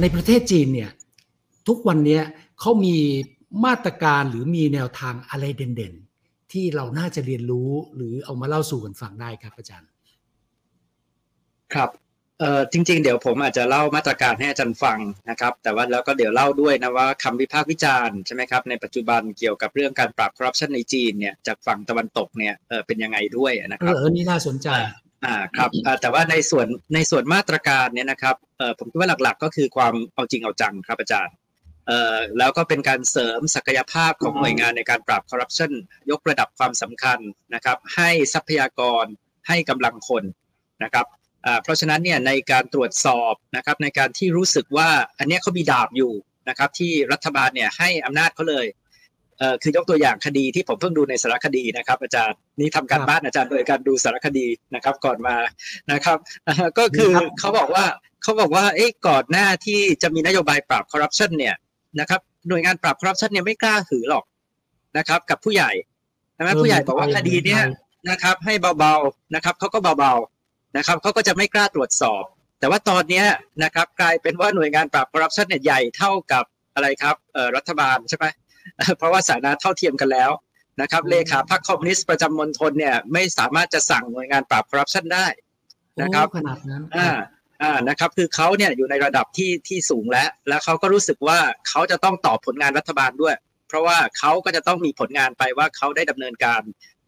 ในประเทศจีนเนี่ยทุกวันนี้เขามีมาตรการหรือมีแนวทางอะไรเด่นๆ ที่เราน่าจะเรียนรู้หรือเอามาเล่าสู่กันฟังได้ครับอาจารย์ ครับเอ่อจริง ๆ เดี๋ยวผมอาจจะเล่ามาตรการให้อาจารย์ฟังนะครับ แต่ว่าแล้วก็เดี๋ยวเล่าด้วยนะว่าคำวิพากษ์วิจารณ์ใช่ไหมครับในปัจจุบันเกี่ยวกับเรื่องการปราบคอร์รัปชันในจีนเนี่ยจากฝั่งตะวันตกเนี่ยเออเป็นยังไงด้วยนะครับเออนี่น่าสนใจ อ่าครับอ่าแต่ว่าในส่วนในส่วนมาตรการเนี่ยนะครับเอ่อผมคิดว่าหลักๆ ก็คือความเอาจริงเอาจังครับอาจารย์เอ่อแล้วก็เป็นการเสริมศักยภาพของหน่วยงานในการปราบคอร์รัปชันยกระดับความสำคัญนะครับ ให้ทรัพยากรให้กำลังคนนะครับอ่าเพราะฉะนั้นเนี่ยในการตรวจสอบนะครับในการที่รู้สึกว่าอันเนี้ยเขามีดาบอยู่นะครับที่รัฐบาลเนี่ยให้อำนาจเขาเลย เอ่อคือยกตัวอย่างคดีที่ผมเพิ่งดูในสารคดีนะครับ อาจารย์นี่ทำการครับบ้านอาจารย์โดยการดูสารคดีนะครับก่อนมานะครับอ่าก็คือครับเขาบอกว่าเขาบอกว่าเอ๊ะก่อนหน้าที่จะมีนโยบายปราบคอร์รัปชันเนี่ยนะครับหน่วยงานปราบคอร์รัปชันเนี่ยไม่กล้าหือหรอกนะครับ กับผู้ใหญ่ใช่ไหมเออผู้ใหญ่บอกว่าใช่คดีเนี้ยใช่นะครับ ให้เบาๆนะครับเขาก็เบาๆนะครับเขาก็จะไม่กล้าตรวจสอบ แต่ว่าตอนเนี้ยนะครับ กลายเป็นว่าหน่วยงานปราบคอร์รัปชันเนี่ยใหญ่เท่ากับอะไรครับเอ่อรัฐบาลใช่ไหม เพราะว่าสถานะเท่าเทียมกันแล้วนะครับเลขาพรรคคอมมิวนิสต์ประจำมณฑลเนี่ยไม่สามารถจะสั่งหน่วยงานปราบคอร์รัปชันได้นะครับโอ้ขนาดนั้นอ่าอ่านะครับ คือเขาเนี่ยอยู่ในระดับที่ที่สูงแล้ว แล้วเขาก็รู้สึกว่าเขาจะต้องตอบผลงานรัฐบาลด้วย เพราะว่าเขาก็จะต้องมีผลงานไปว่าเขาได้ดำเนินการ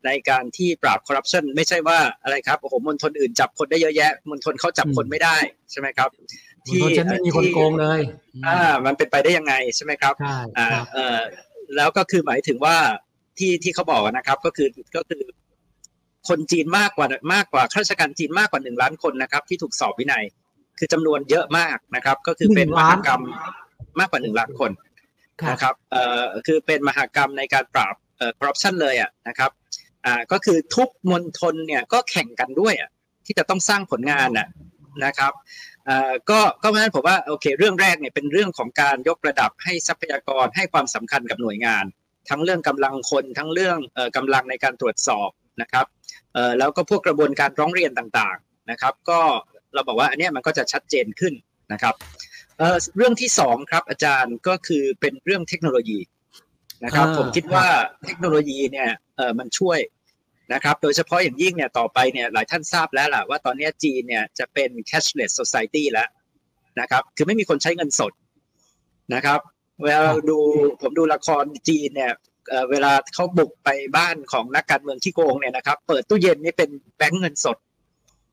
ในการที่ปราบคอร์รัปชันไม่ใช่ว่าอะไรครับโอ้โหมณฑลอื่นจับคนได้เยอะแยะมณฑลเขาจับคนไม่ได้ใช่ไหมครับ ที่ฉันไม่มีคนโกงเลย อ่า มันเป็นไปได้ยังไงใช่ไหมครับใช่อ่าครับเออแล้วก็คือหมายถึงว่าที่ที่เขาบอกนะครับ ก็คือก็คือ คนจีนมากกว่ามากกว่าข้าราชการจีนมากกว่าหนึ่งล้านคนนะครับ ที่ถูกสอบวินัย คือจำนวนเยอะมากนะครับ ก็คือเป็นมหากรรมมากกว่าหนึ่งล้านคนครับนะครับ เอ่อคือเป็นมหากรรมในการปราบเอ่อคอร์รัปชันเลยอะนะครับ อ่าก็คือทุกมณฑลเนี่ยก็แข่งกันด้วยอะที่จะต้องสร้างผลงานน่ะ นะครับเอ่อก็ก็เพราะฉะนั้นผมว่าโอเค เรื่องแรกเนี่ยเป็นเรื่องของการยกระดับให้ทรัพยากรให้ความสำคัญกับหน่วยงาน ทั้งเรื่องกำลังคนทั้งเรื่องเอ่อกำลังในการตรวจสอบนะครับเอ่อแล้วก็พวกกระบวนการร้องเรียนต่างๆนะครับ ก็เราบอกว่าอันเนี้ยมันก็จะชัดเจนขึ้นนะครับเอ่อเรื่องที่สองครับอาจารย์ก็คือเป็นเรื่องเทคโนโลยีนะครับอ่าผมคิดว่าเทคโนโลยีเนี่ยเอ่อมันช่วย นะครับโดยเฉพาะอย่างยิ่งเนี่ยต่อไปเนี่ยหลายท่านทราบแล้วล่ะว่าตอนเนี้ยจีนเนี่ยจะเป็น cashless society แล้วนะครับคือไม่มีคนใช้เงินสดนะครับเวลาเราดูผมดูละครจีนเนี่ยเอ่อเวลาเขาบุกไปบ้านของนักการเมืองที่โกงเนี่ยนะครับ เปิดตู้เย็นนี่เป็นแบงก์เงินสด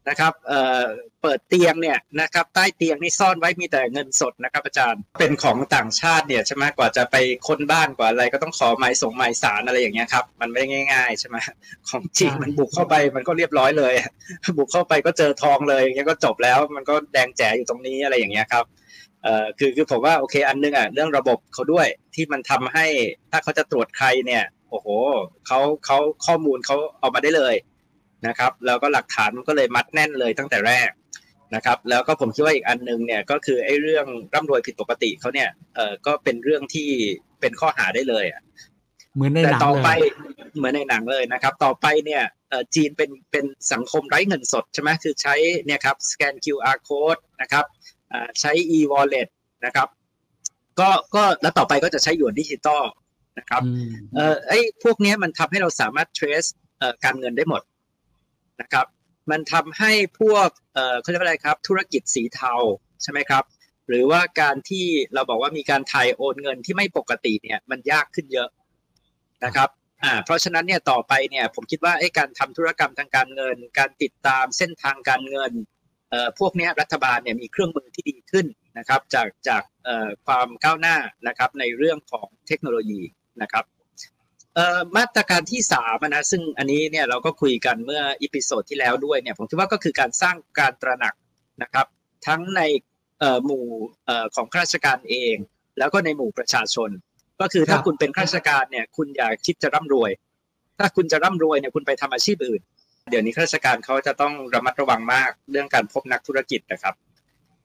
นะครับเอ่อเปิดเตียงเนี่ยนะครับใต้เตียงนี่ซ่อนไว้มีแต่เงินสดนะครับอาจารย์เป็นของต่างชาติเนี่ยใช่ไหมกว่าจะไปค้นบ้านกว่าอะไรก็ต้องขอหมายส่งหมายสารอะไรอย่างเงี้ยครับมันไม่ได้ง่าย ๆใช่ไหมของจีนมันบุกเข้าไปมันก็เรียบร้อยเลย บุกเข้าไปก็เจอทองเลยอย่างเงี้ยก็จบแล้ว มันก็แดงแจ๋อยู่ตรงนี้อะไรอย่างเงี้ยครับเอ่อคือคือผมว่าโอเคอันนึงอะเรื่องระบบเขาด้วยที่มันทำให้ถ้าเขาจะตรวจใครเนี่ยโอ้โหเขาเขาข้อมูลเขาเอามาได้เลย นะครับ แล้วก็หลักฐานมันก็เลยมัดแน่นเลยตั้งแต่แรกนะครับ แล้วก็ผมคิดว่าอีกอันนึงเนี่ยก็คือไอ้เรื่องร่ำรวยผิดปกติเขาเนี่ยเออก็เป็นเรื่องที่เป็นข้อหาได้เลยอะเหมือนในแต่หนังต่อเลไปยเหมือนในหนังเลยนะครับ ต่อไปเนี่ยเอ่อจีนเป็นเป็นสังคมไร้เงินสดใช่ไหมคือใช้เนี่ยครับสแกน QR code นะครับอ่าใช้ e-wallet นะครับ ก็ก็แล้วต่อไปก็จะใช้หยวนดิจิตอลนะครับอืมเอ่อไอ้พวกเนี้ยมันทำให้เราสามารถ trace เอ่อการเงินได้หมด นะครับ มันทำให้พวกเอ่อเขาเรียกว่าอะไรครับ ธุรกิจสีเทาใช่ไหมครับ หรือว่าการที่เราบอกว่ามีการถ่ายโอนเงินที่ไม่ปกติเนี่ยมันยากขึ้นเยอะนะครับอ่าเพราะฉะนั้นเนี่ยต่อไปเนี่ยผมคิดว่าไอ้การทำธุรกรรมทางการเงิน การติดตามเส้นทางการเงินเอ่อพวกนี้รัฐบาลเนี่ยมีเครื่องมือที่ดีขึ้นนะครับ จากจากเอ่อความก้าวหน้านะครับในเรื่องของเทคโนโลยีนะครับ มาตรการที่สามอะนะซึ่งอันนี้เนี่ยเราก็คุยกันเมื่อ episode ที่แล้วด้วยเนี่ยผมคิดว่าก็คือการสร้างการตระหนักนะครับ ทั้งในเอ่อหมู่เอ่อของข้าราชการเอง แล้วก็ในหมู่ประชาชน ก็คือถ้าครับคุณเป็นข้าราชการเนี่ยคุณอย่าคิดจะร่ำรวย ถ้าคุณจะร่ำรวยเนี่ยคุณไปทำอาชีพอื่น เดี๋ยวนี้ข้าราชการเขาจะต้องระมัดระวังมากเรื่องการพบนักธุรกิจนะครับ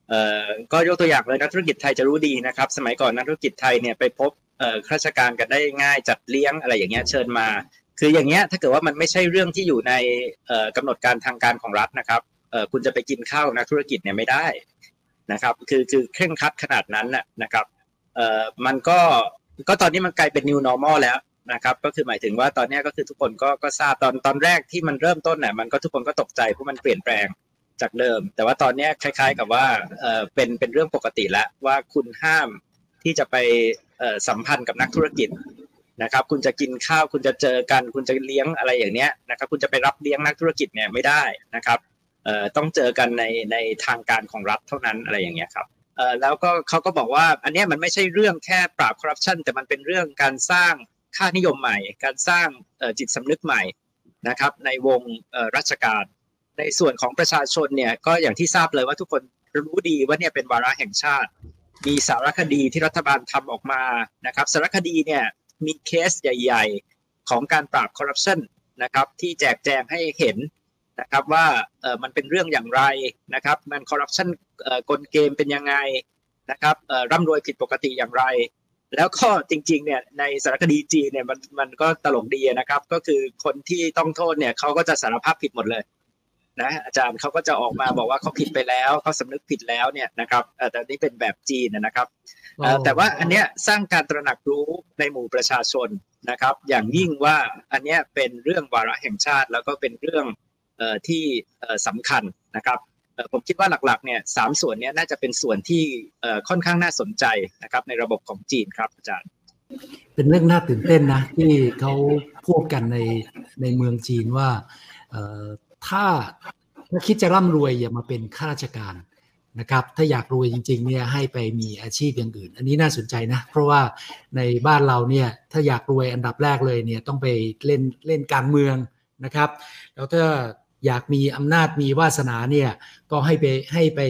เอ่อก็ยกตัวอย่างเลยนักธุรกิจไทยจะรู้ดีนะครับ สมัยก่อนนักธุรกิจไทยเนี่ยไปพบ เอ่อข้าราชการกันได้ง่ายจัดเลี้ยงอะไรอย่างเงี้ยเชิญมา คืออย่างเงี้ยถ้าเกิดว่ามันไม่ใช่เรื่องที่อยู่ในเอ่อกำหนดการทางการของรัฐนะครับเอ่อคุณจะไปกินข้าวนักธุรกิจเนี่ยไม่ได้นะครับ คือคือเคร่งครัดขนาดนั้นนะครับเอ่อมันก็ก็ตอนนี้มันกลายเป็น new normal แล้วนะครับก็คือหมายถึงว่าตอนนี้ก็คือทุกคนก็ก็ทราบตอนตอนแรกที่มันเริ่มต้นเนี่ยมันก็ทุกคนก็ตกใจเพราะมันเปลี่ยนแปลงจากเดิม แต่ว่าตอนนี้คล้าย ๆ กับว่าเออเป็นเป็นเรื่องปกติแล้วว่าคุณห้ามที่จะไป สัมพันธ์กับนักธุรกิจนะครับ คุณจะกินข้าวคุณจะเจอกัน คุณจะเลี้ยงอะไรอย่างเนี้ยนะครับ คุณจะไปรับเลี้ยงนักธุรกิจเนี่ยไม่ได้นะครับต้องเจอกันในในทางการของรัฐเท่านั้นอะไรอย่างเงี้ยครับแล้วก็เขาก็บอกว่าอันนี้มันไม่ใช่เรื่องแค่ปราบคอร์รัปชันแต่มันเป็นเรื่องการสร้างค่านิยมใหม่ การสร้างจิตสำนึกใหม่นะครับ ในวงราชการ ในส่วนของประชาชนเนี่ยก็อย่างที่ทราบเลยว่าทุกคนรู้ดีว่าเนี่ยเป็นวาระแห่งชาติ มีสารคดีที่รัฐบาลทำออกมานะครับสารคดีเนี่ยมีเคสใหญ่ ๆ ของการปราบคอร์รัปชันนะครับที่แจกแจงให้เห็นนะครับว่าเออมันเป็นเรื่องอย่างไรนะครับมันคอร์รัปชันกลเกมเป็นยังไงนะครับร่ำรวยผิดปกติอย่างไร แล้วก็จริงๆเนี่ยในสารคดีจีเนี่ยมันมันก็ตลกดีนะครับ ก็คือคนที่ต้องโทษเนี่ยเขาก็จะสารภาพผิดหมดเลย นะอาจารย์เขาก็จะออกมาบอกว่าเขาผิดไปแล้วเขาสำนึกผิดแล้วเนี่ยนะครับแต่นี่เป็นแบบจีนนะครับแต่ว่าอันเนี้ยสร้างการตระหนักรู้ในหมู่ประชาชนนะครับ อย่างยิ่งว่าอันเนี้ยเป็นเรื่องวาระแห่งชาติ แล้วก็เป็นเรื่องที่สำคัญนะครับผมคิดว่าหลักๆเนี่ยสามส่วนนี้น่าจะเป็นส่วนที่ค่อนข้างน่าสนใจนะครับ ในระบบของจีนครับอาจารย์ เป็นเรื่องน่าตื่นเต้นนะ ที่เขาพูดกันในในเมืองจีนว่า ถ้าถ้าคิดจะร่ำรวยอย่ามาเป็นข้าราชการนะครับ ถ้าอยากรวยจริงๆเนี่ยให้ไปมีอาชีพอย่างอื่น อันนี้น่าสนใจนะ เพราะว่าในบ้านเราเนี่ยถ้าอยากรวยอันดับแรกเลยเนี่ยต้องไปเล่นเล่นการเมืองนะครับ แล้วถ้าอยากมีอำนาจมีวาสนาเนี่ยก็ให้ไปให้ไป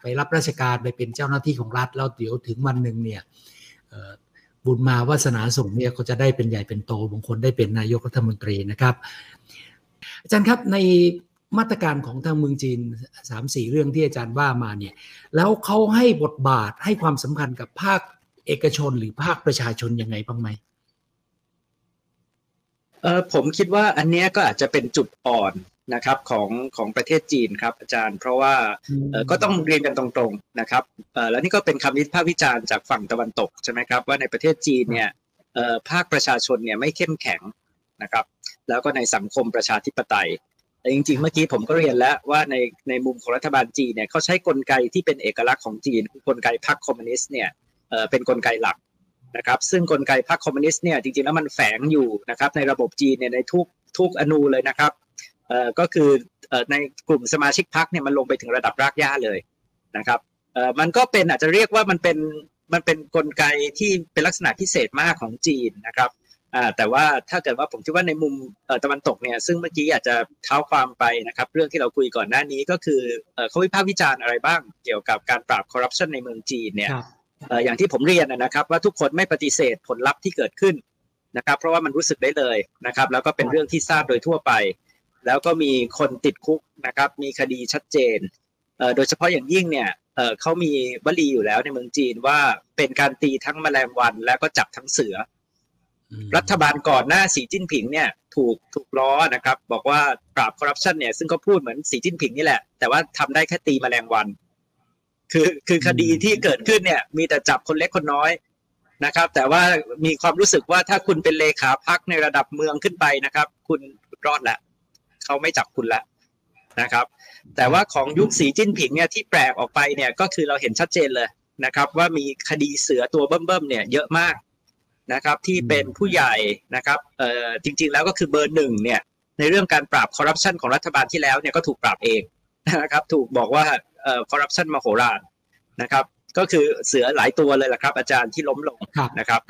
ไปรับราชการไปเป็นเจ้าหน้าที่ของรัฐแล้วเดี๋ยวถึงวันหนึ่งเนี่ยบุญมาวาสนาส่งเนี่ยก็จะได้เป็นใหญ่เป็นโตบางคนได้เป็นนายกรัฐมนตรีนะครับ อาจารย์ครับในมาตรการของทางเมืองจีนสามสี่เรื่องที่อาจารย์ว่ามาเนี่ยแล้วเขาให้บทบาทให้ความสำคัญกับภาคเอกชนหรือภาคประชาชนยังไงบ้างไหมเออผมคิดว่าอันนี้ก็อาจจะเป็นจุดอ่อนนะครับของของประเทศจีนครับอาจารย์ เพราะว่าก็ต้องเรียนกันตรงๆนะครับแล้วนี่ก็เป็นคำวิพากษ์วิจารณ์จากฝั่งตะวันตกใช่ไหมครับว่าในประเทศจีนเนี่ยภาคประชาชนเนี่ยไม่เข้มแข็ง นะครับ แล้วก็ในสังคมประชาธิปไตย แต่จริง ๆ เมื่อกี้ผมก็เรียนแล้วว่าในในมุมของรัฐบาลจีนเนี่ยเขาใช้กลไกที่เป็นเอกลักษณ์ของจีนคือกลไกพรรคคอมมิวนิสต์เนี่ยเป็นกลไกหลักนะครับ ซึ่งกลไกพรรคคอมมิวนิสต์เนี่ยจริงๆแล้วมันแฝงอยู่นะครับในระบบจีนเนี่ยในทุกทุกอนูเลยนะครับก็คือในกลุ่มสมาชิกพรรคเนี่ยมันลงไปถึงระดับรากหญ้าเลยนะครับมันก็เป็นอาจจะเรียกว่ามันเป็นมันเป็นนกลไกที่เป็นลักษณะพิเศษมากของจีนนะครับ อ่าแต่ว่าถ้าเกิดว่าผมคิดว่าในมุมตะวันตกเนี่ยซึ่งเมื่อกี้อาจจะเท้าความไปนะครับเรื่องที่เราคุยก่อนหน้านี้ก็คือเขาวิพากษ์วิจารณ์อะไรบ้างเกี่ยวกับการปราบคอร์รัปชันในเมืองจีนเนี่ยอย่างที่ผมเรียนนะครับว่าทุกคนไม่ปฏิเสธผลลัพธ์ที่เกิดขึ้นนะครับเพราะว่ามันรู้สึกได้เลยนะครับแล้วก็เป็นเรื่องที่ทราบโดยทั่วไป แล้วก็มีคนติดคุกนะครับมีคดีชัดเจนโดยเฉพาะอย่างยิ่งเนี่ยเขามีวลีอยู่แล้วในเมืองจีนว่าเป็นการตีทั้งแมลงวัน แล้วก็จับทั้งเสือ รัฐบาลก่อนหน้าสีจิ้นผิงเนี่ยถูกถูกล้อนะครับ บอกว่าปราบคอร์รัปชันเนี่ยซึ่งก็พูดเหมือนสีจิ้นผิงนี่แหละ แต่ว่าทำได้แค่ตีแมลงวัน คือคือคดีที่เกิดขึ้นเนี่ย มีแต่จับคนเล็กคนน้อยนะครับ แต่ว่ามีความรู้สึกว่าถ้าคุณเป็นเลขาพักในระดับเมืองขึ้นไปนะครับ คุณรอดล้วเขาไม่จับคุณแล้วนะครับ แต่ว่าของยุคสีจิ้นผิงเนี่ยที่แปลกออกไปเนี่ยก็คือเราเห็นชัดเจนเลยนะครับ ว่ามีคดีเสือตัวเบิ่มๆเนี่ยเยอะมาก นะครับที่เป็นผู้ใหญ่นะครับเอ่อจริง ๆ แล้วก็คือเบอร์หนึ่งเนี่ยในเรื่องการปราบคอร์รัปชันของรัฐบาลที่แล้วเนี่ยก็ถูกปราบเองนะครับถูกบอกว่าเอ่อคอร์รัปชันมาโหรานนะครับก็คือเสือหลายตัวเลยแหละครับ อาจารย์ที่ล้มลงนะครับ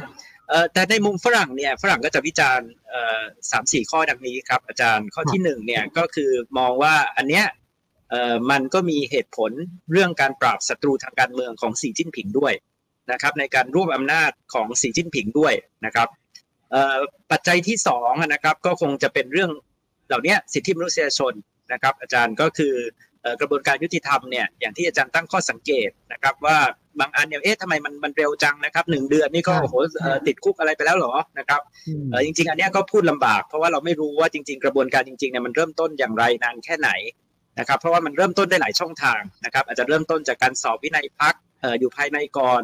เอ่อแต่ในมุมฝรั่งเนี่ยฝรั่งก็จะวิจารณ์เอ่อสามสี่ข้อดังนี้ครับอาจารย์ข้อที่หนึ่งเนี่ยก็คือมองว่าอันเนี้ยเอ่อมันก็มีเหตุผลเรื่องการปราบศัตรูทางการเมืองของสีจิ้นผิงด้วย นะครับในการรวบอำนาจของสีจิ้นผิงด้วยนะครับปัจจัยที่สองนะครับก็คงจะเป็นเรื่องเหล่านี้สิทธิมนุษยชนนะครับ อาจารย์ก็คือกระบวนการยุติธรรมเนี่ยอย่างที่อาจารย์ตั้งข้อสังเกตนะครับ ว่าบางอันเนี่ยเอ๊ะทำไมมันมันเร็วจังนะครับหนึ่งเดือนนี่ก็โอ้โหติดคุกอะไรไปแล้วหรอนะครับจริง ๆ อันนี้ก็พูดลำบาก เพราะว่าเราไม่รู้ว่าจริง ๆ กระบวนการจริงๆเนี่ยมันเริ่มต้นอย่างไรนานแค่ไหนนะครับ เพราะว่ามันเริ่มต้นได้หลายช่องทางนะครับ อาจจะเริ่มต้นจากการสอบวินัยพักอยู่ภายในก่อน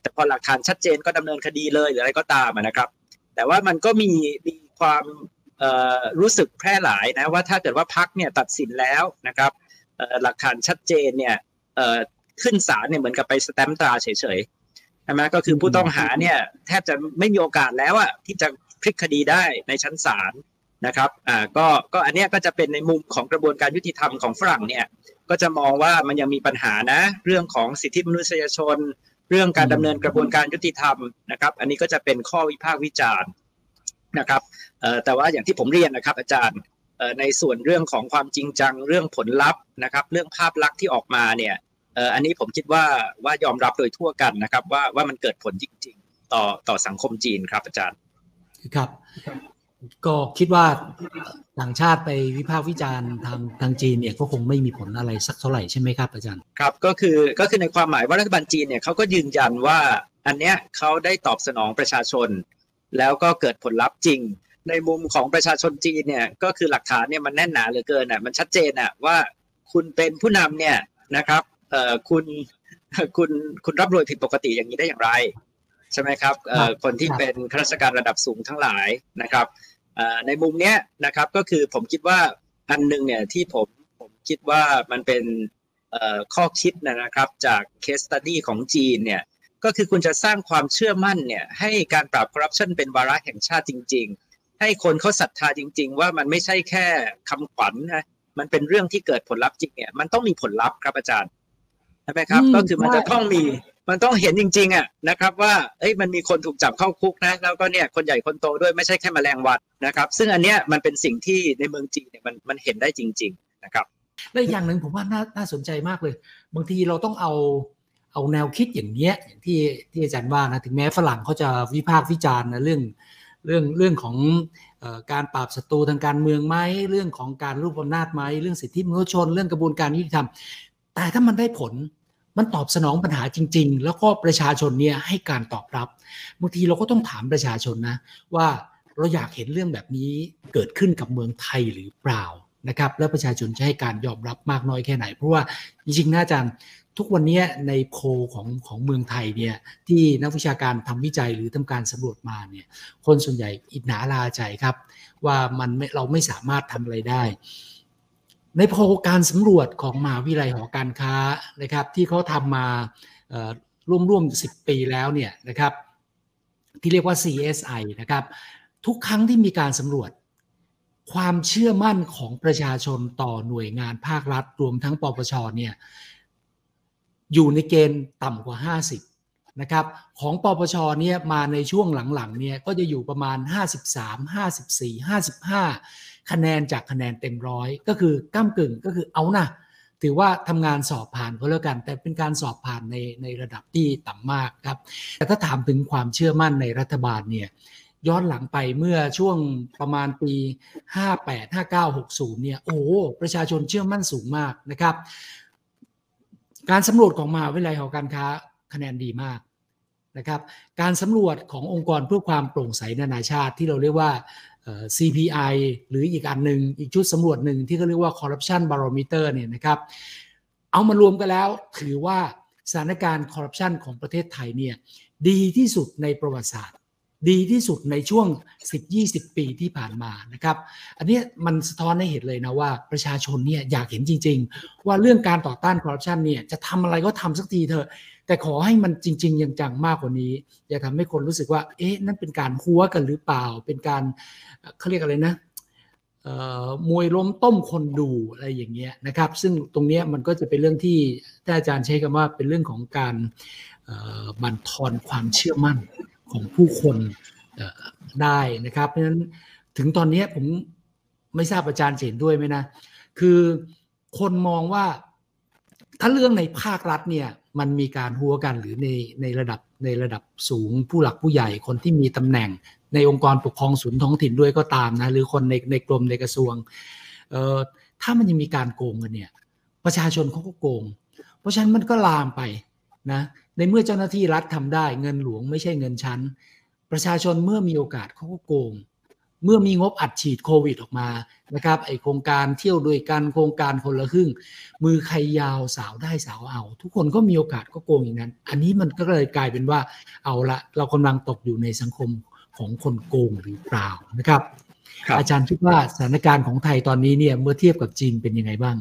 แต่พอหลักฐานชัดเจนก็ดำเนินคดีเลยหรืออะไรก็ตามนะครับ แต่ว่ามันก็มีมีความรู้สึกแพร่หลายนะว่าถ้าเกิดว่าพักเนี่ยตัดสินแล้วนะครับหลักฐานชัดเจนเนี่ยขึ้นศาลเนี่ยเหมือนกับไปสแตมป์ตราเฉยๆใช่ไหมก็คือผู้ต้องหาเนี่ยแทบจะไม่มีโอกาสแล้วอะที่จะพลิกคดีได้ในชั้นศาลนะครับอ่าก็ก็อันนี้ก็จะเป็นในมุมของกระบวนการยุติธรรมของฝรั่งเนี่ยก็จะมองว่ามันยังมีปัญหานะ เรื่องของสิทธิมนุษยชน เรื่องการดำเนินกระบวนการยุติธรรมนะครับ อันนี้ก็จะเป็นข้อวิพากษ์วิจารณ์นะครับแต่ว่าอย่างที่ผมเรียนนะครับ อาจารย์ในส่วนเรื่องของความจริงจังเรื่องผลลัพธ์นะครับ เรื่องภาพลักษณ์ที่ออกมาเนี่ยอันนี้ผมคิดว่าว่ายอมรับโดยทั่วกันนะครับ ว่าว่ามันเกิดผลจริง ๆ ต่อต่อสังคมจีนครับอาจารย์ครับ ก็คิดว่าต่างชาติไปวิพากษ์วิจารณ์ทางทางจีนเนี่ยก็คงไม่มีผลอะไรสักเท่าไหร่ใช่ไหมครับอาจารย์ครับก็คือก็คือในความหมายว่ารัฐบาลจีนเนี่ยเขาก็ยืนยันว่าอันเนี้ยเขาได้ตอบสนองประชาชน แล้วก็เกิดผลลัพธ์จริง ในมุมของประชาชนจีนเนี่ยก็คือหลักฐานเนี่ยมันแน่นหนาเหลือเกินอะมันชัดเจนอะว่าคุณเป็นผู้นำเนี่ยนะครับเอ่อคุณคุณคุณรับรวยผิดปกติอย่างนี้ได้อย่างไรใช่ไหมครับเอ่อคนที่เป็นข้าราชการระดับสูงทั้งหลายนะครับเอ่อ ในมุมเนี้ยนะครับก็คือผมคิดว่าอันหนึ่งเนี่ยที่ผมผมคิดว่ามันเป็นเอ่อข้อคิดนะครับจากเคสตัดดี้ของจีนเนี่ยก็คือคุณจะสร้างความเชื่อมั่นเนี่ยให้การปราบคอร์รัปชันเป็นวาระแห่งชาติจริง ๆ ให้คนเขาศรัทธาจริง ๆ ว่ามันไม่ใช่แค่คำขวัญนะมันเป็นเรื่องที่เกิดผลลัพธ์จริงเนี่ยมันต้องมีผลลัพธ์ครับอาจารย์ใช่ไหมครับ ก็คือมันจะต้องมี มันต้องเห็นจริงๆอะนะครับว่าเอ้ยมันมีคนถูกจับเข้าคุกนะแล้วก็เนี่ยคนใหญ่คนโตด้วยไม่ใช่แค่แมลงวันนะครับ ซึ่งอันเนี้ยมันเป็นสิ่งที่ในเมืองจีนเนี่ยมันมันเห็นได้จริง ๆนะครับและอย่างหนึ่งผมว่าน่าน่าสนใจมากเลย บางทีเราต้องเอาเอาแนวคิดอย่างเนี้ยอย่างที่ที่อาจารย์ว่านะถึงแม้ฝรั่งเขาจะวิพากษ์วิจารณ์นะเรื่องเรื่องเรื่องของการปราบศัตรูทางการเมืองไหมเรื่องของการรูปอำนาจไหมเรื่องสิทธิมนุษยชน เรื่องกระบวนการยุติธรรมแต่ถ้ามันได้ผล มันตอบสนองปัญหาจริง ๆ แล้วก็ประชาชนเนี่ยให้การตอบรับบางทีเราก็ต้องถามประชาชนนะว่าเราอยากเห็นเรื่องแบบนี้เกิดขึ้นกับเมืองไทยหรือเปล่านะครับแล้วประชาชนจะให้การยอมรับมากน้อยแค่ไหน เพราะว่าจริงๆน่าจะทุกวันนี้ในโพของของเมืองไทยเนี่ยที่นักวิชาการทำวิจัยหรือทำการสำรวจมาเนี่ยคนส่วนใหญ่อิจฉาลาใจครับ ว่ามันเราไม่สามารถทำอะไรได้ ในโพการสำรวจของมหาวิทยาลัยหอการค้านะครับ ที่เขาทำมาร่วมๆสิปีแล้วเนี่ยนะครับ ที่เรียกว่า CSI นะครับ ทุกครั้งที่มีการสำรวจ ความเชื่อมั่นของประชาชนต่อหน่วยงานภาครัฐ รวมทั้งปปชเนี่ยอยู่ในเกณฑ์ต่ำกว่า 50 นะครับของปปชเนี่ยมาในช่วงหลังๆเนี่ยก็จะอยู่ประมาณ 53 54 55 คะแนนจากคะแนนเต็มร้อยก็คือก้ากึ่งก็คือเอานะถือว่าทำงานสอบผ่านก็แล้วกัน แต่เป็นการสอบผ่านในในระดับที่ต่ำมากครับ แต่ถ้าถามถึงความเชื่อมั่นในรัฐบาลเนี่ยย้อนหลังไปเมื่อช่วงประมาณปี 58 59 60 เนี่ย โอ้ประชาชนเชื่อมั่นสูงมากนะครับ การสำรวจของมหาวิทยาลัยหอการค้า คะแนนดีมากนะครับการสำรวจขององค์กรเพื่อความโปร่งใสนานาชาติที่เราเรียกว่า CPI หรืออีกอันหนึ่งอีกชุดสำรวจหนึ่งที่เขาเรียกว่า Corruption Barometer เนี่ยนะครับเอามารวมกันแล้วถือว่าสถานการณ์คอร์รัปชันของประเทศไทยเนี่ยดีที่สุดในประวัติศาสตร์ ดีที่สุดในช่วง 10-20 ปีที่ผ่านมานะครับ อันนี้มันสะท้อนให้เห็นเลยนะว่าประชาชนเนี่ยอยากเห็นจริง ๆ ว่าเรื่องการต่อต้านคอร์รัปชันเนี่ยจะทำอะไรก็ทำสักทีเถอะ แต่ขอให้มันจริง ๆ ยังจังมากกว่านี้ อย่าทำให้คนรู้สึกว่า เอ๊ะ นั่นเป็นการหัวกันหรือเปล่า เป็นการเขาเรียกอะไรนะมวยล้มต้มคนดูอะไรอย่างเงี้ยนะครับ ซึ่งตรงนี้มันก็จะเป็นเรื่องที่ท่านอาจารย์ใช้คำว่าเป็นเรื่องของการบั่นทอนความเชื่อมั่นของผู้คนได้นะครับ เพราะฉะนั้นถึงตอนนี้ผมไม่ทราบอาจารย์เห็นด้วยไหมนะ คือคนมองว่า ถ้าเรื่องในภาครัฐเนี่ยมันมีการหัวกันหรือในในระดับในระดับสูงผู้หลักผู้ใหญ่คนที่มีตำแหน่ง ในองค์กรปกครองศูนย์ท้องถิ่นด้วยก็ตามนะหรือคนในในกรมในกระทรวงเอ่อถ้ามันยังมีการโกงกันเนี่ยประชาชนเขาก็โกง เพราะฉะนั้นมันก็ลามไปนะในเมื่อเจ้าหน้าที่รัฐทำได้เงินหลวงไม่ใช่เงินชั้น ประชาชนเมื่อมีโอกาสเขาก็โกง เมื่อมีงบอัดฉีดโควิดออกมานะครับไอโครงการเที่ยวด้วยกันโครงการคนละครึ่ง มือใครยาวสาวได้สาวเอา ทุกคนก็มีโอกาสก็โกงอย่างนั้น อันนี้มันก็เลยกลายเป็นว่าเอาละเรากำลังตกอยู่ในสังคมของคนโกงหรือเปล่านะครับครับอาจารย์คิดว่าสถานการณ์ของไทยตอนนี้เนี่ยเมื่อเทียบกับจีนเป็นยังไงบ้าง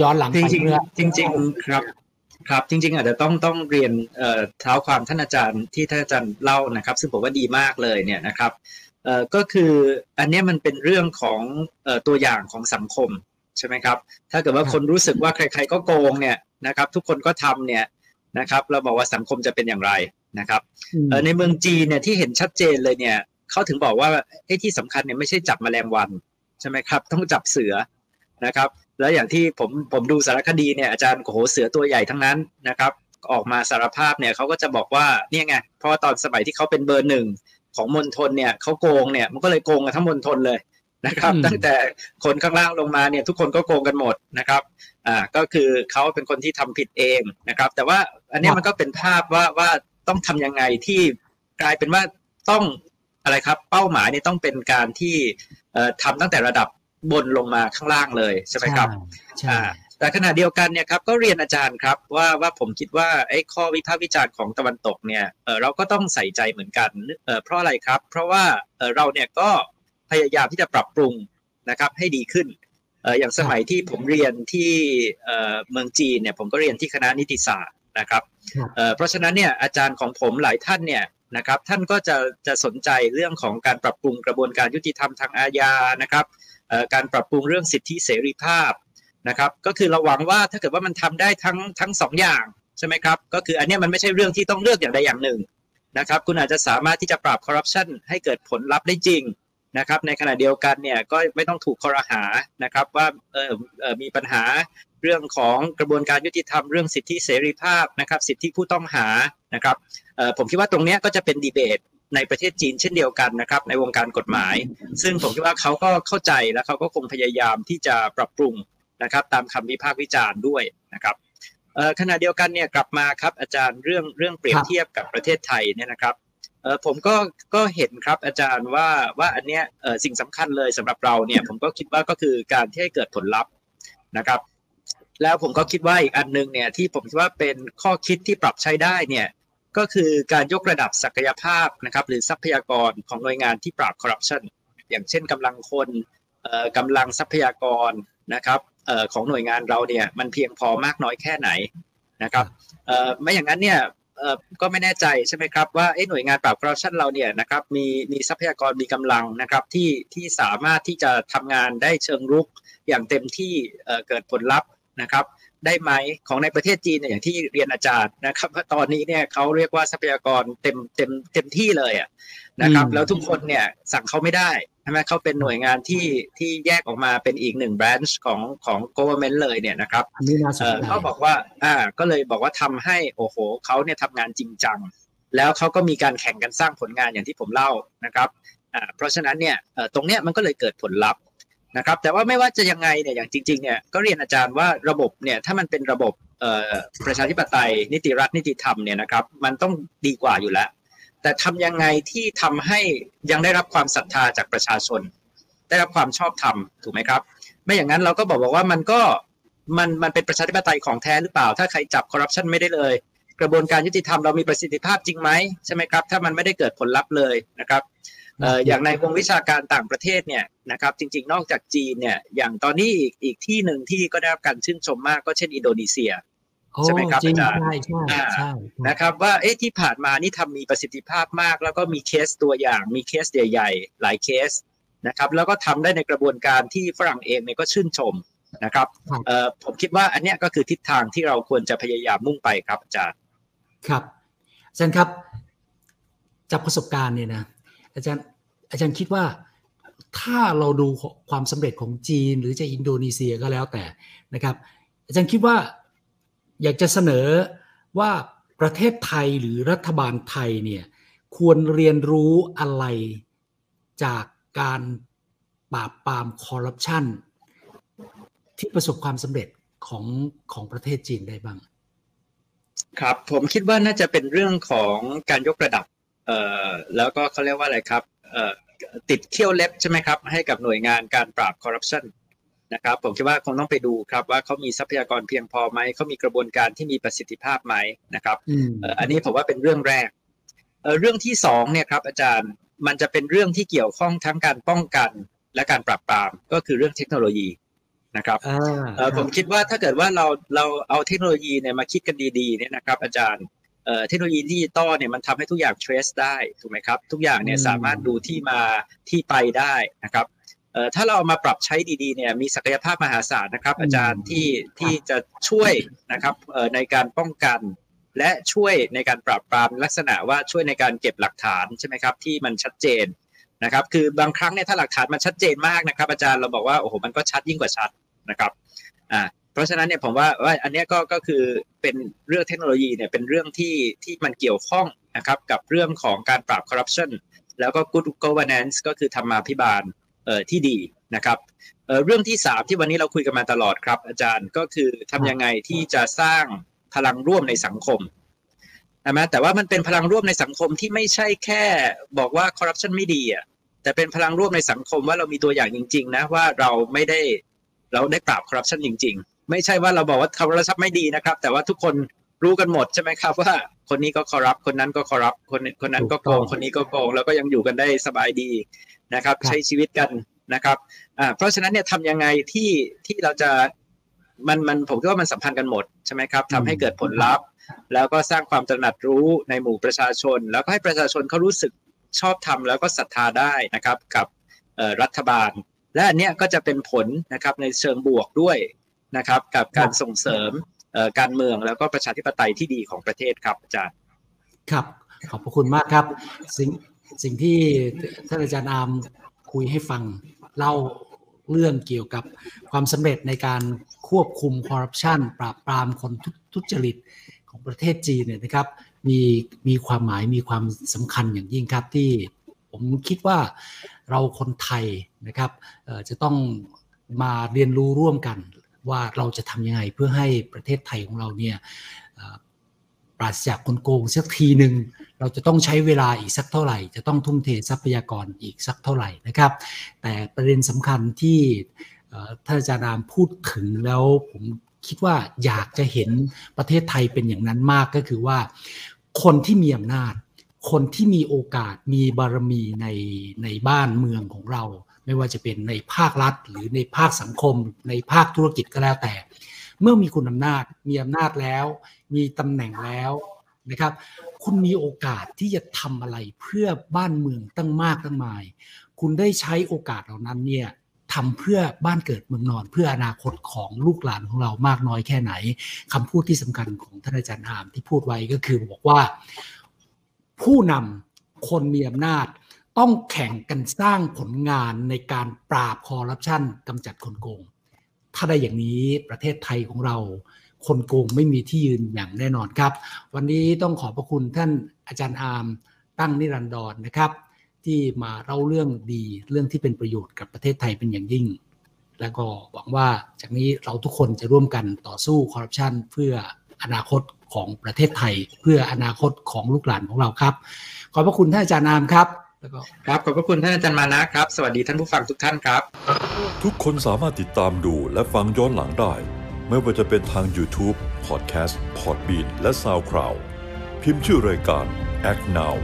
ย้อนหลังจไปริงเมื่อๆจริง ๆ ครับครับจริง ๆ อาจจะต้องต้องเรียนเอ่อเท้าความท่านอาจารย์ที่ท่านอาจารย์เล่านะครับ ซึ่งผมว่าดีมากเลยเนี่ยนะครับเอ่อ ก็คืออันเนี้ยมันเป็นเรื่องของเอ่อตัวอย่างของสังคมใช่ไหมครับ ถ้าเกิดว่าคนรู้สึกว่าใคร ๆ ก็โกงเนี่ยนะครับ ทุกคนก็ทำเนี่ยนะครับ เราบอกว่าสังคมจะเป็นอย่างไรนะครับมเอ่อในเมืองจีนเนี่ยที่เห็นชัดเจนเลยเนี่ยเขาถึงบอกว่าไอ้ที่สำคัญเนี่ยไม่ใช่จับแมลงวันใช่ไหมครับ ต้องจับเสือนะครับ แล้วอย่างที่ผมผมดูสารคดีเนี่ยอาจารย์โอ้โหเสือตัวใหญ่ทั้งนั้นนะครับ ออกมาสารภาพเนี่ยเขาก็จะบอกว่าเนี่ยไงเพราะว่าตอนสมัยที่เขาเป็นเบอร์หนึ่ง ของมณฑลเนี่ยเขาโกงเนี่ยมันก็เลยโกงกันทั้งมณฑลเลยนะครับอืมตั้งแต่คนข้างล่างลงมาเนี่ยทุกคนก็โกงกันหมดนะครับอ่าก็คือเขาเป็นคนที่ทำผิดเองนะครับ แต่ว่าอันเนี้ยมันก็เป็นภาพว่าว่าต้องทำยังไงที่กลายเป็นว่าต้องอะไรครับ เป้าหมายเนี่ยต้องเป็นการที่เอ่อทำตั้งแต่ระดับบนลงมาข้างล่างเลยใช่ไหมครับใช่อ่า แต่ขณะเดียวกันเนี่ยครับก็เรียนอาจารย์ครับว่าว่าผมคิดว่าไอ้ข้อวิพากษ์วิจารณ์ของตะวันตกเนี่ยเออเราก็ต้องใส่ใจเหมือนกันเออเพราะอะไรครับ เพราะว่าเออเราเนี่ยก็พยายามที่จะปรับปรุงนะครับให้ดีขึ้นเอออย่างสมัยที่ผมเรียนที่เออเมืองจีนเนี่ยผมก็เรียนที่คณะนิติศาสตร์นะครับครับเอ่อเพราะฉะนั้นเนี่ยอาจารย์ของผมหลายท่านเนี่ยนะครับท่านก็จะจะสนใจเรื่องของการปรับปรุงกระบวนการยุติธรรมทางอาญานะครับเอ่อการปรับปรุงเรื่องสิทธิเสรีภาพ นะครับก็คือเราหวังว่าถ้าเกิดว่ามันทำได้ทั้งทั้งสองอย่างใช่ไหมครับก็คืออันนี้มันไม่ใช่เรื่องที่ต้องเลือกอย่างใดอย่างหนึ่งนะครับคุณอาจจะสามารถที่จะปราบคอร์รัปชันให้เกิดผลลัพธ์ได้จริงนะครับในขณะเดียวกันเนี่ยก็ไม่ต้องถูกคอรหานะครับว่าเออเออมีปัญหาเรื่องของกระบวนการยุติธรรมเรื่องสิทธิเสรีภาพนะครับสิทธิผู้ต้องหานะครับเออผมคิดว่าตรงเนี้ยก็จะเป็นดีเบตในประเทศจีนเช่นเดียวกันนะครับในวงการกฎหมาย ซึ่งผมคิดว่าเขาก็เข้าใจและเขาก็คงพยายามที่จะปรับปรุง นะครับ ตามคำวิพากษ์วิจารณ์ด้วยนะครับเอ่อขณะเดียวกันเนี่ยกลับมาครับอาจารย์เรื่องเรื่องเปรียบเทียบกับประเทศไทยเนี่ยนะครับเออผมก็ก็เห็นครับอาจารย์ว่าว่าอันเนี้ยเออสิ่งสำคัญเลยสำหรับเราเนี่ยผมก็คิดว่าก็คือการที่ให้เกิดผลลัพธ์นะครับ แล้วผมก็คิดว่าอีกอันหนึงเนี่ยที่ผมคิดว่าเป็นข้อคิดที่ปรับใช้ได้เนี่ยก็คือการยกระดับศักยภาพนะครับหรือทรัพยากรของหน่วยงานที่ปราบคอร์รัปชันอย่างเช่นกำลังคนเอ่อกำลังทรัพยากรนะครับเอ่อ ของหน่วยงานเราเนี่ยมันเพียงพอมากน้อยแค่ไหนนะครับเอ่อไม่อย่างนั้นเนี่ยเอ่อก็ไม่แน่ใจใช่ไหมครับว่าเอ๊ะหน่วยงานปราบคอร์รัปชันเราเนี่ยนะครับมีมีทรัพยากรมีกำลังนะครับที่ที่สามารถที่จะทำงานได้เชิงรุกอย่างเต็มที่เอ่อเกิดผลลัพธ์นะครับได้ไหมของในประเทศจีนเนี่ยอย่างที่เรียนอาจารย์นะครับว่าตอนนี้เนี่ยเขาเรียกว่าทรัพยากรเต็มเต็มเต็มที่เลยอะนะครับอืมแล้วทุกคนเนี่ยสั่งเขาไม่ได้ ใช่ไหมเขาเป็นหน่วยงานที่ที่แยกออกมาเป็นอีกหนึ่ง branch ของของ government เลยเนี่ยนะครับอันนี้น่าสนเอ่อใจเขาบอกว่าอ่าก็เลยบอกว่าทำให้โอ้โหเขาเนี่ยทำงานจริงจัง แล้วเขาก็มีการแข่งกันสร้างผลงานอย่างที่ผมเล่านะครับอ่าเพราะฉะนั้นเนี่ยเอ่อตรงเนี้ยมันก็เลยเกิดผลลัพธ์นะครับแต่ว่าไม่ว่าจะยังไงเนี่ยอย่างจริงๆเนี่ยก็เรียนอาจารย์ว่าระบบเนี่ยถ้ามันเป็นระบบเอ่อประชาธิปไตยนิติรัฐนิติธรรมเนี่ยนะครับมันต้องดีกว่าอยู่แล้ว แต่ทำยังไงที่ทำให้ยังได้รับความศรัทธาจากประชาชน ได้รับความชอบธรรมถูกไหมครับ ไม่อย่างนั้นเราก็บอกบอกว่ามันก็มันมันเป็นประชาธิปไตยของแท้หรือเปล่า ถ้าใครจับคอร์รัปชันไม่ได้เลย กระบวนการยุติธรรมเรามีประสิทธิภาพจริงไหมใช่ไหมครับ ถ้ามันไม่ได้เกิดผลลัพธ์เลยนะครับเอ่ออย่างในวงวิชาการต่างประเทศเนี่ยนะครับจริง ๆ นอกจากจีนเนี่ยอย่างตอนนี้อีกอีกที่หนึ่งที่ก็ได้รับการชื่นชมมากก็เช่นอินโดนีเซียโอ้ ใช่ไหมครับจริงอาจารย์ใช่ใช่อ่าใช่นะครับว่าเอ๊ะที่ผ่านมานี่ทำมีประสิทธิภาพมาก แล้วก็มีเคสตัวอย่างมีเคสใหญ่ๆ หลายเคสนะครับแล้วก็ทำได้ในกระบวนการที่ฝรั่งเองเนี่ยก็ชื่นชมนะครับเอ่อผมคิดว่าอันเนี้ยก็คือทิศทางที่เราควรจะพยายามมุ่งไปครับอาจารย์ครับอาจารย์ครับจากประสบการณ์เนี่ยนะอาจารย์อาจารย์คิดว่าถ้าเราดูความสำเร็จของจีน หรือจะอินโดนีเซียก็แล้วแต่นะครับ อาจารย์คิดว่า อยากจะเสนอว่าประเทศไทยหรือรัฐบาลไทยเนี่ยควรเรียนรู้อะไรจากการปราบปรามคอร์รัปชันที่ประสบความสำเร็จของของประเทศจีนได้บ้าง ครับผมคิดว่าน่าจะเป็นเรื่องของการยกระดับเอ่อแล้วก็เขาเรียกว่าอะไรครับเอ่อติดเขี้ยวเล็บใช่ไหมครับ ให้กับหน่วยงานการปราบคอร์รัปชัน นะครับผมคิดว่าคงต้องไปดูครับว่าเขามีทรัพยากรเพียงพอไหมเขามีกระบวนการที่มีประสิทธิภาพไหมนะครับอันนี้ผมว่าเป็นเรื่องแรกเรื่องที่สองเนี่ยครับอาจารย์มันจะเป็นเรื่องที่เกี่ยวข้องทั้งการป้องกันและการปราบปรามก็คือเรื่องเทคโนโลยีนะครับผมคิดว่าถ้าเกิดว่าเราเราเอาเทคโนโลยีเนี่ยมาคิดกันดีๆเนี่ยนะครับ อาจารย์เทคโนโลยีดิจิตอลเนี่ยมันทำให้ทุกอย่าง trace ได้ถูกไหมครับ ทุกอย่างเนี่ยสามารถดูที่มาที่ไปได้นะครับ ถ้าเราเอามาปรับใช้ดีๆเนี่ยมีศักยภาพมหาศาลนะครับอาจารย์ที่ที่จะช่วยนะครับในการป้องกัน และช่วยในการปราบปรามลักษณะว่าช่วยในการเก็บหลักฐานใช่ไหมครับที่มันชัดเจนนะครับคือบางครั้งเนี่ยถ้าหลักฐานมันชัดเจนมากนะครับ อาจารย์เราบอกว่าโอ้โหมันก็ชัดยิ่งกว่าชัดนะครับอ่าเพราะฉะนั้นเนี่ยผมว่าว่าอันนี้ก็ก็คือเป็นเรื่องเทคโนโลยีเนี่ยเป็นเรื่องที่ที่มันเกี่ยวข้องนะครับกับเรื่องของการปราบคอร์รัปชันแล้วก็ good governance ก็คือธรรมาภิบาลเอ่อ ที่ดีนะครับเอ่อเรื่องที่สามที่วันนี้เราคุยกันมาตลอดครับ อาจารย์ก็คือทำยังไงที่จะสร้างพลังร่วมในสังคมใช่ไหมแต่ว่ามันเป็นพลังร่วมในสังคมที่ไม่ใช่แค่บอกว่าคอร์รัปชันไม่ดีอะแต่เป็นพลังร่วมในสังคมว่าเรามีตัวอย่างจริง ๆ นะว่าเราไม่ได้เราได้ปราบคอร์รัปชันจริง ๆ ไม่ใช่ว่าเราบอกว่าคอร์รัปชันไม่ดีนะครับ แต่ว่าทุกคนรู้กันหมดใช่ไหมครับว่าคนนี้ก็คอร์รัปคนนั้นก็คอร์รัปคนคนนั้นก็โกงคนนี้ก็โกงแล้วก็ยังอยู่กันได้สบายดี นะครับใช้ชีวิตกันนะครับอ่าเพราะฉะนั้นเนี่ยทำยังไงที่ที่เราจะมันมันผมคิดว่ามันสัมพันธ์กันหมดใช่ไหมครับทำให้เกิดผลลัพธ์แล้วก็สร้างความตระหนักรู้ในหมู่ประชาชน แล้วก็ให้ประชาชนเขารู้สึกชอบทำแล้วก็ศรัทธาได้นะครับกับรัฐบาล และอันนี้ก็จะเป็นผลนะครับในเชิงบวกด้วยนะครับ กับการส่งเสริมการเมืองแล้วก็ประชาธิปไตยที่ดีของประเทศครับอาจารย์ครับขอบพระคุณมากครับสิ่ง สิ่งที่ท่านอาจารย์อามคุยให้ฟังเล่าเรื่องเกี่ยวกับความสำเร็จในการควบคุมคอร์รัปชันปราบปรามคนทุจริตของประเทศจีนเนี่ยนะครับมีมีความหมายมีความสำคัญอย่างยิ่งครับที่ผมคิดว่าเราคนไทยนะครับจะต้องมาเรียนรู้ร่วมกันว่าเราจะทำยังไงเพื่อให้ประเทศไทยของเราเนี่ยปราศจากคนโกงสักทีหนึ่ง เราจะต้องใช้เวลาอีกสักเท่าไหร่ จะต้องทุ่มเททรัพยากรอีกสักเท่าไหร่นะครับ แต่ประเด็นสำคัญที่ท่านอาจารย์รามพูดถึงแล้วผมคิดว่าอยากจะเห็นประเทศไทยเป็นอย่างนั้นมากก็คือว่า คนที่มีอำนาจ คนที่มีโอกาสมีบารมีในในบ้านเมืองของเรา ไม่ว่าจะเป็นในภาครัฐ หรือในภาคสังคม ในภาคธุรกิจก็แล้วแต่ เมื่อมีคุณอำนาจมีอำนาจแล้ว มีตำแหน่งแล้วนะครับ คุณมีโอกาสที่จะทำอะไรเพื่อบ้านเมืองตั้งมากตั้งมาย คุณได้ใช้โอกาสเหล่านั้นเนี่ยทำเพื่อบ้านเกิดเมืองนอน เพื่ออนาคตของลูกหลานของเรามากน้อยแค่ไหนคำพูดที่สำคัญของท่านอาจารย์อามที่พูดไว้ก็คือบอกว่า ผู้นำคนมีอำนาจต้องแข่งกันสร้างผลงานในการปราบคอร์รัปชันกำจัดคนโกง ถ้าได้อย่างนี้ประเทศไทยของเรา คนโกงไม่มีที่ยืนอย่างแน่นอนครับ วันนี้ต้องขอบพระคุณท่านอาจารย์อามตั้งนิรันดรนนะครับ ที่มาเล่าเรื่องดีเรื่องที่เป็นประโยชน์กับประเทศไทยเป็นอย่างยิ่ง แล้วก็หวังว่าจากนี้เราทุกคนจะร่วมกันต่อสู้คอร์รัปชันเพื่ออนาคตของประเทศไทย เพื่ออนาคตของลูกหลานของเราครับ ขอบพระคุณท่านอาจารย์นามครับแล้วก็ครับขอบพระคุณท่านอาจารย์มานะครับ สวัสดีท่านผู้ฟังทุกท่านครับ ทุกคนสามารถติดตามดูและฟังย้อนหลังได้ ไม่ว่าจะเป็นทาง YouTube, Podcast, Podbean และ SoundCloud พิมพ์ชื่อรายการ Act Now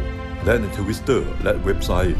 และในทวิสเตอร์และเว็บไซต์